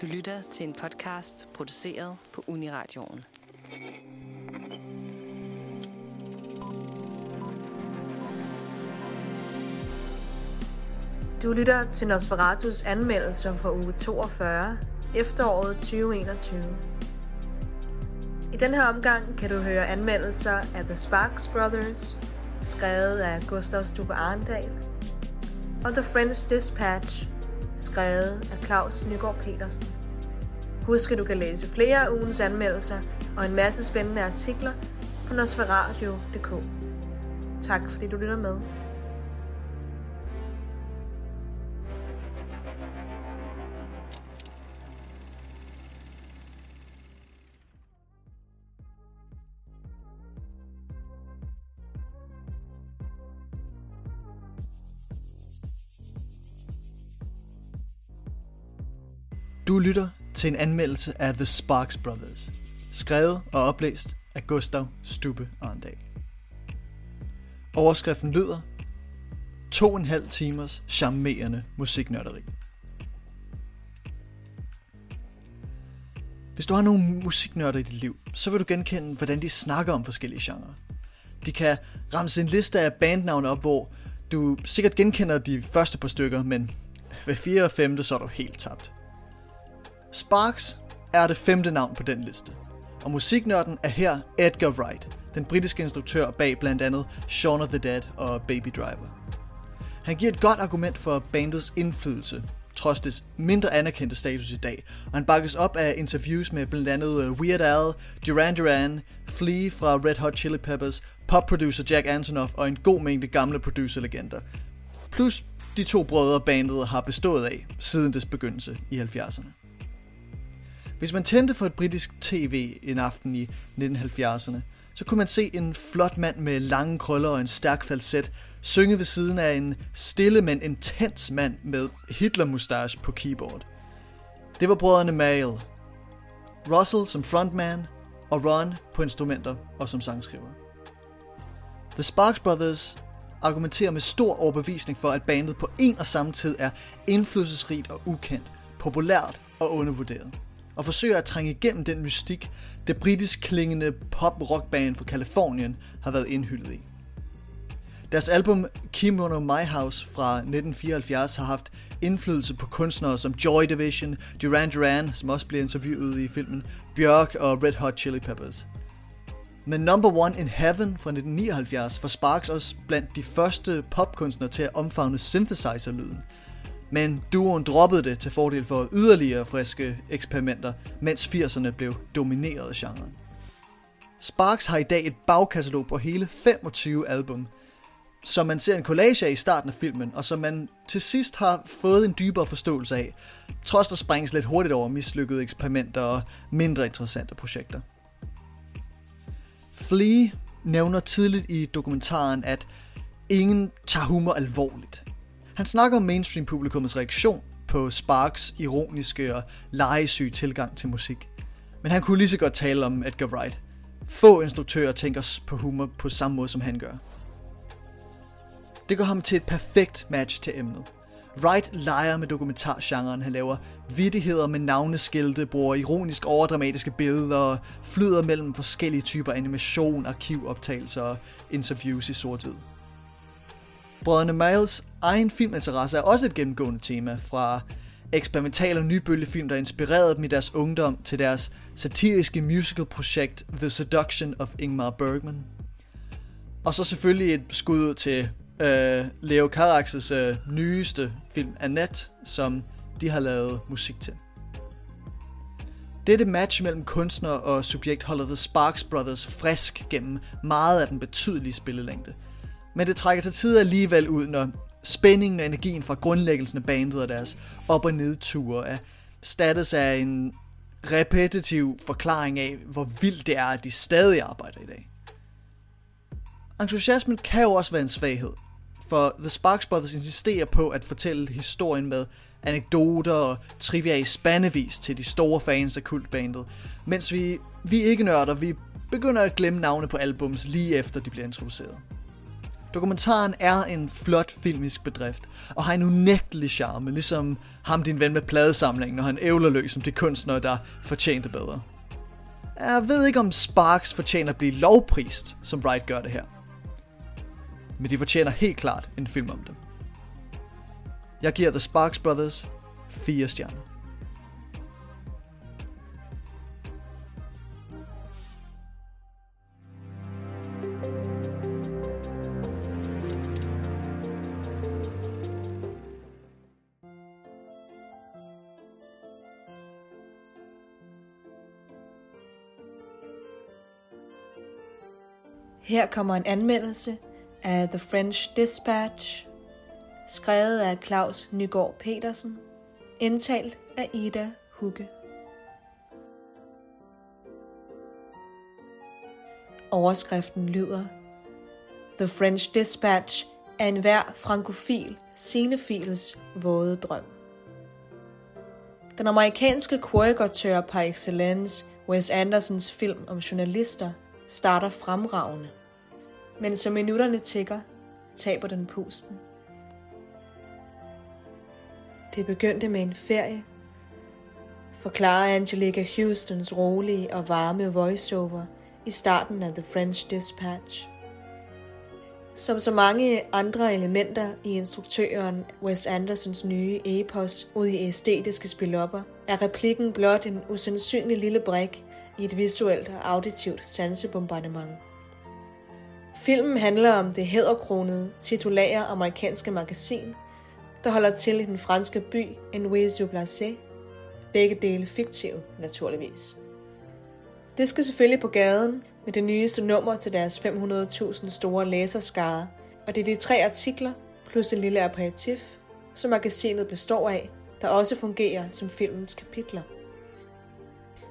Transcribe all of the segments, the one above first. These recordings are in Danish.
Du lytter til en podcast produceret på Uniradioen. Du lytter til Nosferatus anmeldelser for uge 42, efteråret 2021. I den her omgang kan du høre anmeldelser af The Sparks Brothers, skrevet af Gustav Stubbe Arndal, og The French Dispatch, skrevet af Claus Nygaard Petersen. Husk, at du kan læse flere af ugens anmeldelser og en masse spændende artikler på nosferadio.dk. Tak fordi du lytter med. Du lytter til en anmeldelse af The Sparks Brothers, skrevet og oplæst af Gustav Stubbe Arndal. Overskriften lyder To en halv timers charmerende musiknørderi. Hvis du har nogle musiknørder i dit liv, så vil du genkende, hvordan de snakker om forskellige genrer. De kan ramse en liste af bandnavne op, hvor du sikkert genkender de første par stykker, men ved 4 og femte, så er du helt tabt. Sparks er det femte navn på den liste. Og musiknørden er her Edgar Wright, den britiske instruktør bag blandt andet Shaun of the Dead og Baby Driver. Han giver et godt argument for bandets indflydelse, trods dets mindre anerkendte status i dag, og han bakkes op af interviews med blandt andet øh, Weird Al, Duran Duran, Flea fra Red Hot Chili Peppers, popproducer Jack Antonoff og en god mængde gamle producerlegender. Plus de to brødre bandet har bestået af siden dets begyndelse i 70'erne. Hvis man tændte for et britisk tv en aften i 1970'erne, så kunne man se en flot mand med lange krøller og en stærk falset synge ved siden af en stille, men intens mand med Hitler-mustache på keyboard. Det var brødrene Mail. Russell som frontman og Ron på instrumenter og som sangskriver. The Sparks Brothers argumenterer med stor overbevisning for, at bandet på en og samme tid er indflydelsesrigt og ukendt, populært og undervurderet og forsøger at trænge igennem den mystik, det britisk klingende pop-rockband fra Kalifornien har været indhyldet i. Deres album Kimono My House fra 1974 har haft indflydelse på kunstnere som Joy Division, Duran Duran, som også bliver interviewet i filmen, Bjørk og Red Hot Chili Peppers. Men Number One in Heaven fra 1979 var Sparks også blandt de første popkunstnere til at omfavne synthesizer-lyden, men duoen droppede det til fordel for yderligere friske eksperimenter, mens 80'erne blev domineret af genren. Sparks har i dag et bagkatalog på hele 25 album, som man ser en collage af i starten af filmen, og som man til sidst har fået en dybere forståelse af, trods der sprænges lidt hurtigt over mislykkede eksperimenter og mindre interessante projekter. Flea nævner tidligt i dokumentaren, at ingen tager humor alvorligt. Han snakker om mainstream publikummets reaktion på Sparks ironiske og legesyge tilgang til musik. Men han kunne lige så godt tale om Edgar Wright. Få instruktører tænker på humor på samme måde, som han gør. Det gør ham til et perfekt match til emnet. Wright leger med dokumentargenren. Han laver vittigheder med navneskilte, bruger ironisk overdramatiske billeder og flyder mellem forskellige typer animation, arkivoptagelser og interviews i sort-hvid. Brødrene Miles egen filminteresse er også et gennemgående tema, fra eksperimental og nybølgefilm, der inspirerede dem i deres ungdom, til deres satiriske musical-projekt The Seduction of Ingmar Bergman. Og så selvfølgelig et skud til øh, Leo Carax's øh, nyeste film, Annette, som de har lavet musik til. Dette match mellem kunstner og subjekt holder The Sparks Brothers frisk gennem meget af den betydelige spillelængde – men det trækker til tider alligevel ud, når spændingen og energien fra grundlæggelsen af bandet og deres op- og nedture er status af en repetitiv forklaring af, hvor vildt det er, at de stadig arbejder i dag. Entusiasmen kan jo også være en svaghed, for The Sparks Brothers insisterer på at fortælle historien med anekdoter og trivia i spandevis til de store fans af kultbandet, mens vi, vi ikke nørder, vi begynder at glemme navne på albums lige efter de bliver introduceret. Dokumentaren er en flot filmisk bedrift, og har en unægtelig charme, ligesom ham din ven med pladesamlingen, når han ævler løs som de kunstnere, der fortjente bedre. Jeg ved ikke, om Sparks fortjener at blive lovprist, som Wright gør det her. Men de fortjener helt klart en film om dem. Jeg giver The Sparks Brothers fire stjerner. Her kommer en anmeldelse af The French Dispatch, skrevet af Claus Nygaard Petersen, indtalt af Ida Hugge. Overskriften lyder The French Dispatch er en hver frankofil cinefils våde drøm. Den amerikanske koreogatør par excellence Wes Andersons film om journalister starter fremragende. Men som minutterne tigger, taber den pusten. Det begyndte med en ferie, forklarer Angelica Houstons rolige og varme voiceover i starten af The French Dispatch. Som så mange andre elementer i instruktøren Wes Andersons nye epos ud i æstetiske spilopper, er replikken blot en usandsynlig lille brik i et visuelt og auditivt sansebombardement. Filmen handler om det hæderkronede, titulære amerikanske magasin, der holder til i den franske by Enouise-Blasé. Begge dele fiktive, naturligvis. Det skal selvfølgelig på gaden med det nyeste nummer til deres 500.000 store læserskare, og det er de tre artikler plus en lille aperitif, som magasinet består af, der også fungerer som filmens kapitler.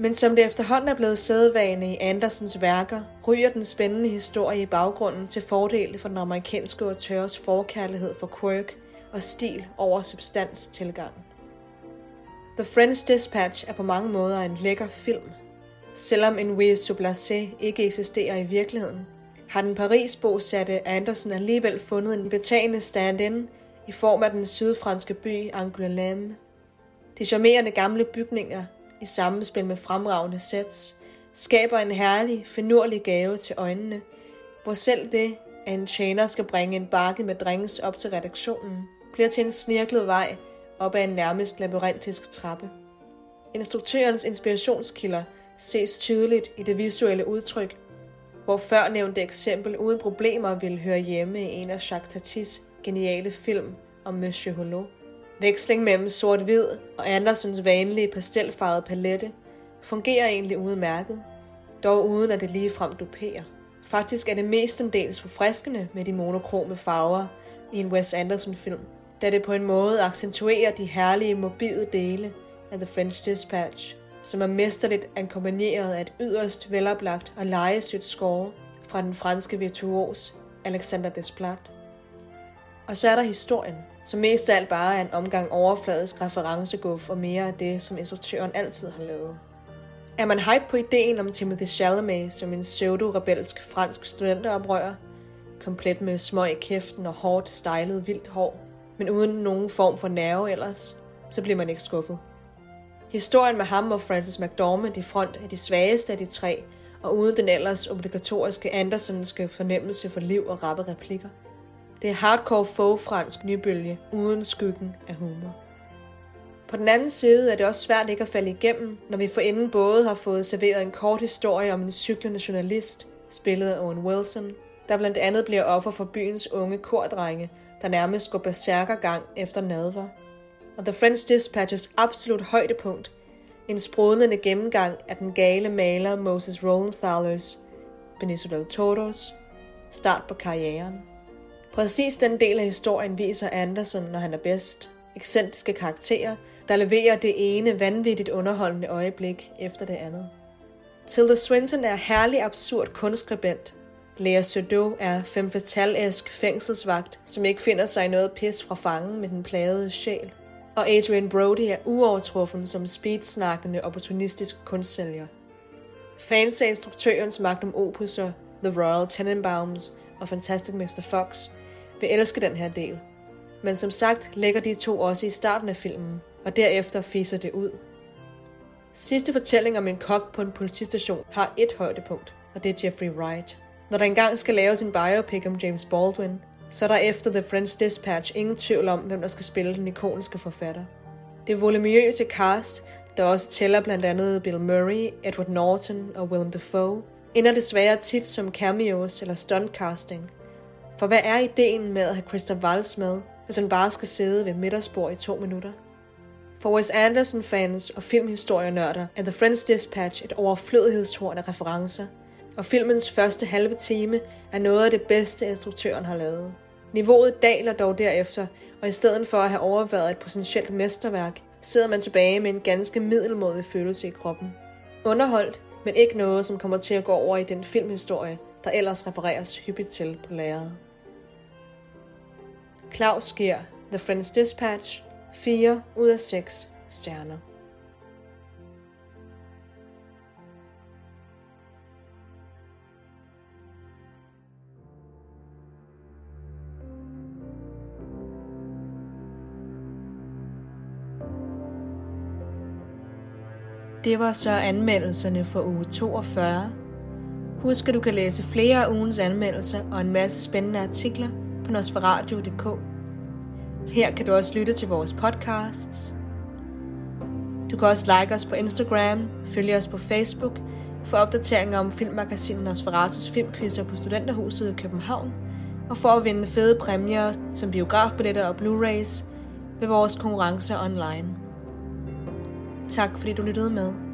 Men som det efterhånden er blevet sædvane i Andersens værker, ryger den spændende historie i baggrunden til fordel for den amerikanske autørs forkærlighed for quirk og stil over substans tilgang. The French Dispatch er på mange måder en lækker film. Selvom en Louis Blasé ikke eksisterer i virkeligheden, har den Paris-bosatte Andersen alligevel fundet en betagende stand-in i form af den sydfranske by Angoulême. De charmerende gamle bygninger i sammenspil med fremragende sets, skaber en herlig, finurlig gave til øjnene, hvor selv det, at en tjener skal bringe en bakke med dringes op til redaktionen, bliver til en snirklet vej op ad en nærmest labyrintisk trappe. Instruktørens inspirationskilder ses tydeligt i det visuelle udtryk, hvor førnævnte eksempel uden problemer vil høre hjemme i en af Jacques Tatis geniale film om Monsieur Hulot. Veksling mellem sort-hvid og Andersens vanlige pastelfarvede palette fungerer egentlig udmærket, dog uden at det lige frem duperer. Faktisk er det mestendels forfriskende med de monokrome farver i en Wes Anderson-film, da det på en måde accentuerer de herlige mobile dele af The French Dispatch, som er mesterligt akkompagneret af et yderst veloplagt og lejesødt score fra den franske virtuos Alexander Desplat. Og så er der historien, som mest af alt bare er en omgang overfladisk referenceguff og mere af det, som instruktøren altid har lavet. Er man hype på ideen om Timothy Chalamet som en pseudo-rebelsk fransk studenteroprører, komplet med små i kæften og hårdt stylet vildt hår, men uden nogen form for nerve ellers, så bliver man ikke skuffet. Historien med ham og Francis McDormand i front er de svageste af de tre, og uden den ellers obligatoriske Andersonske fornemmelse for liv og rappe replikker. Det er hardcore faux fransk nybølge uden skyggen af humor. På den anden side er det også svært ikke at falde igennem, når vi for inden både har fået serveret en kort historie om en cyklende journalist, spillet af Owen Wilson, der blandt andet bliver offer for byens unge kordrenge, der nærmest går berserker gang efter nadver. Og The French Dispatches absolut højdepunkt, en sprudlende gennemgang af den gale maler Moses Rollenthalers, Benicio del Toros, start på karrieren. Præcis den del af historien viser Anderson, når han er bedst. Ekscentriske karakterer, der leverer det ene vanvittigt underholdende øjeblik efter det andet. Tilda Swinton er herlig absurd kunstskribent. Lea Seydoux er fem fatalesk fængselsvagt, som ikke finder sig i noget pis fra fangen med den plagede sjæl. Og Adrian Brody er uovertruffen som speedsnakkende opportunistisk kunstsælger. Fans af instruktørens magnum opuser, The Royal Tenenbaums, og Fantastic Mr. Fox, vil elske den her del. Men som sagt lægger de to også i starten af filmen, og derefter fiser det ud. Sidste fortælling om en kok på en politistation har et højdepunkt, og det er Jeffrey Wright. Når der engang skal laves en biopic om James Baldwin, så er der efter The French Dispatch ingen tvivl om, hvem der skal spille den ikoniske forfatter. Det volumøse cast, der også tæller blandt andet Bill Murray, Edward Norton og Willem Dafoe, ender desværre tit som cameos eller stuntcasting. For hvad er ideen med at have Christoph Waltz med, hvis han bare skal sidde ved middagsbord i to minutter? For Wes Anderson-fans og filmhistorienørder er The French Dispatch et overflødighedshorn af referencer, og filmens første halve time er noget af det bedste, instruktøren har lavet. Niveauet daler dog derefter, og i stedet for at have overværet et potentielt mesterværk, sidder man tilbage med en ganske middelmodig følelse i kroppen. Underholdt, men ikke noget, som kommer til at gå over i den filmhistorie, der ellers refereres hyppigt til på lærredet. Claus giver The Friends Dispatch 4 ud af 6 stjerner. Det var så anmeldelserne for uge 42. Husk, at du kan læse flere af ugens anmeldelser og en masse spændende artikler på nosferadio.dk. Her kan du også lytte til vores podcasts. Du kan også like os på Instagram, følge os på Facebook, få opdateringer om filmmagasinet Nosferatus filmquizzer på Studenterhuset i København, og for at vinde fede præmier som biografbilletter og Blu-rays ved vores konkurrencer online. Tak fordi du lyttede med.